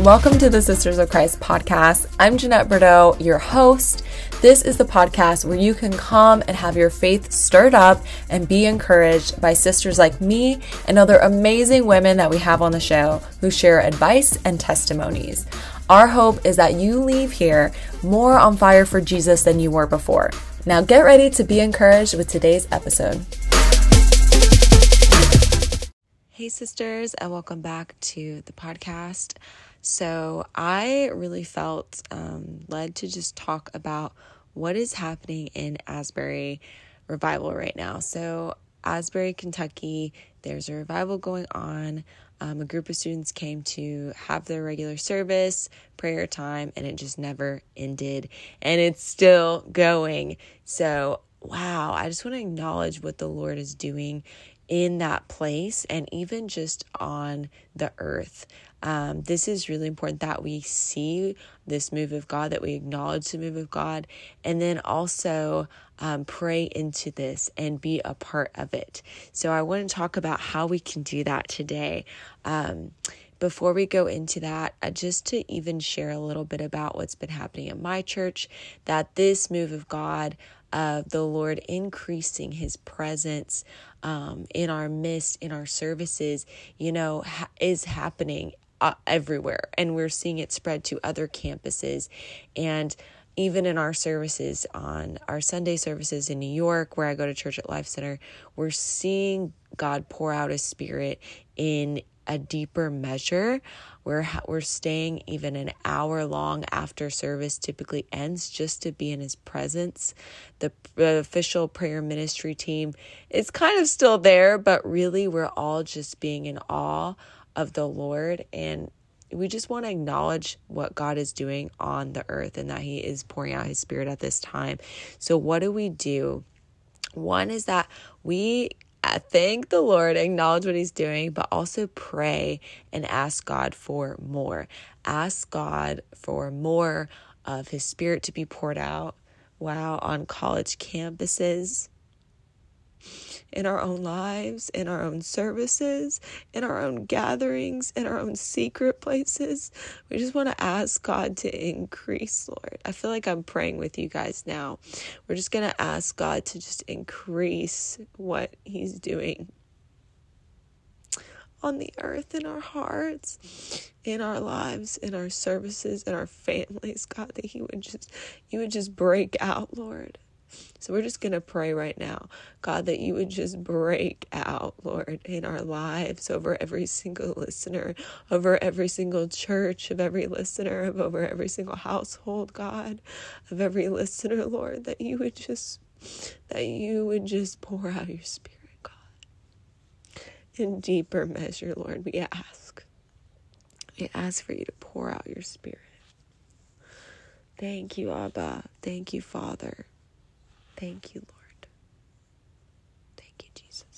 Welcome to the Sisters of Christ podcast. I'm Jeanette Bordeaux, your host. This is the podcast where you can come and have your faith stirred up and be encouraged by sisters like me and other amazing women that we have on the show who share advice and testimonies. Our hope is that you leave here more on fire for Jesus than you were before. Now get ready to be encouraged with today's episode. Hey, sisters, and welcome back to the podcast. So, I really felt um, led to just talk about what is happening in Asbury Revival right now. So, Asbury, Kentucky, there's a revival going on. Um, a group of students came to have their regular service, prayer time, and it just never ended. And it's still going. So, wow, I just want to acknowledge what the Lord is doing in that place and even just on the earth. Um, this is really important that we see this move of God, that we acknowledge the move of God, and then also um, pray into this and be a part of it. So, I want to talk about how we can do that today. Um, before we go into that, uh, just to even share a little bit about what's been happening at my church, that this move of God, of the Lord increasing his presence um, in our midst, in our services, you know, ha- is happening uh, everywhere. And we're seeing it spread to other campuses. And even in our services on our Sunday services in New York, where I go to church at Life Center, we're seeing God pour out His Spirit in a deeper measure. We're we're staying even an hour long after service typically ends just to be in His presence. The, the official prayer ministry team is kind of still there, but really we're all just being in awe of the Lord and we just want to acknowledge what God is doing on the earth and that He is pouring out His Spirit at this time. So, what do we do? One is that we thank the Lord, acknowledge what He's doing, but also pray and ask God for more. Ask God for more of His Spirit to be poured out. Wow, on college campuses, in our own lives, in our own services, in our own gatherings, in our own secret places. We just want to ask God to increase, Lord. I feel like I'm praying with you guys now. We're just going to ask God to just increase what He's doing on the earth in our hearts in our lives in our services in our families god that he would just you would just break out lord so we're just going to pray right now, God, that you would just break out, Lord, in our lives over every single listener, over every single church, of every listener, of over every single household, God, of every listener, Lord, that you would just, that you would just pour out your spirit, God. In deeper measure, Lord, we ask. We ask for you to pour out your spirit. Thank you, Abba. Thank you, Father. Thank you, Lord. Thank you, Jesus.